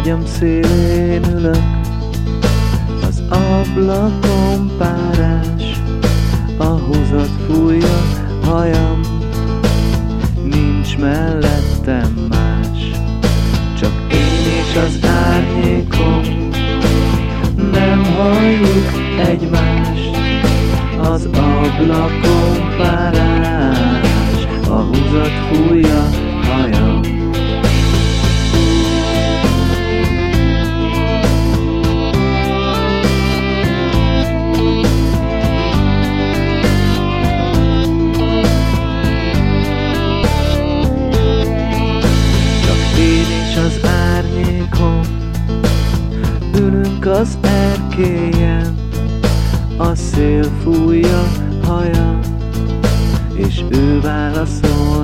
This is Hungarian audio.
ágyam szélén ülök, az ablakon párás, a húzat fújja hajam, nincs mellettem más, csak én és az árnyékom, nem halljuk egymást, az ablakon párás, az erkélyen A szél fújja hajam És ő válaszol